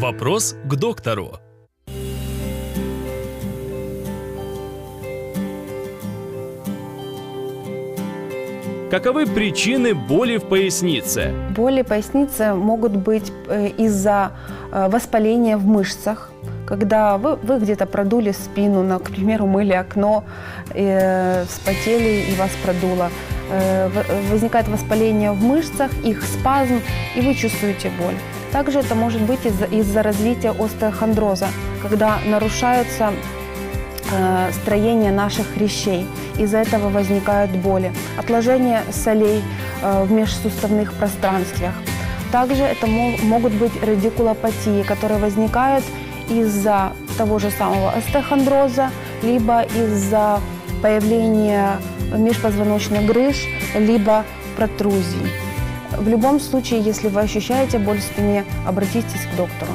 Вопрос к доктору. Каковы причины боли в пояснице? Боли поясницы могут быть э, из-за э, воспаления в мышцах, когда вы, вы где-то продули спину, на, к примеру, мыли окно, э, вспотели и вас продуло. Э, возникает воспаление в мышцах, их спазм, и вы чувствуете боль. Также это может быть из-за из развития остеохондроза, когда нарушается э, строение наших хрящей. Из-за этого возникают боли. Отложение солей э, в межсуставных пространствах. Также это могут быть радикулопатии, которые возникают из-за того же самого остеохондроза, либо из-за появления межпозвоночных грыж, либо протрузий. В любом случае, если вы ощущаете боль в спине, обратитесь к доктору.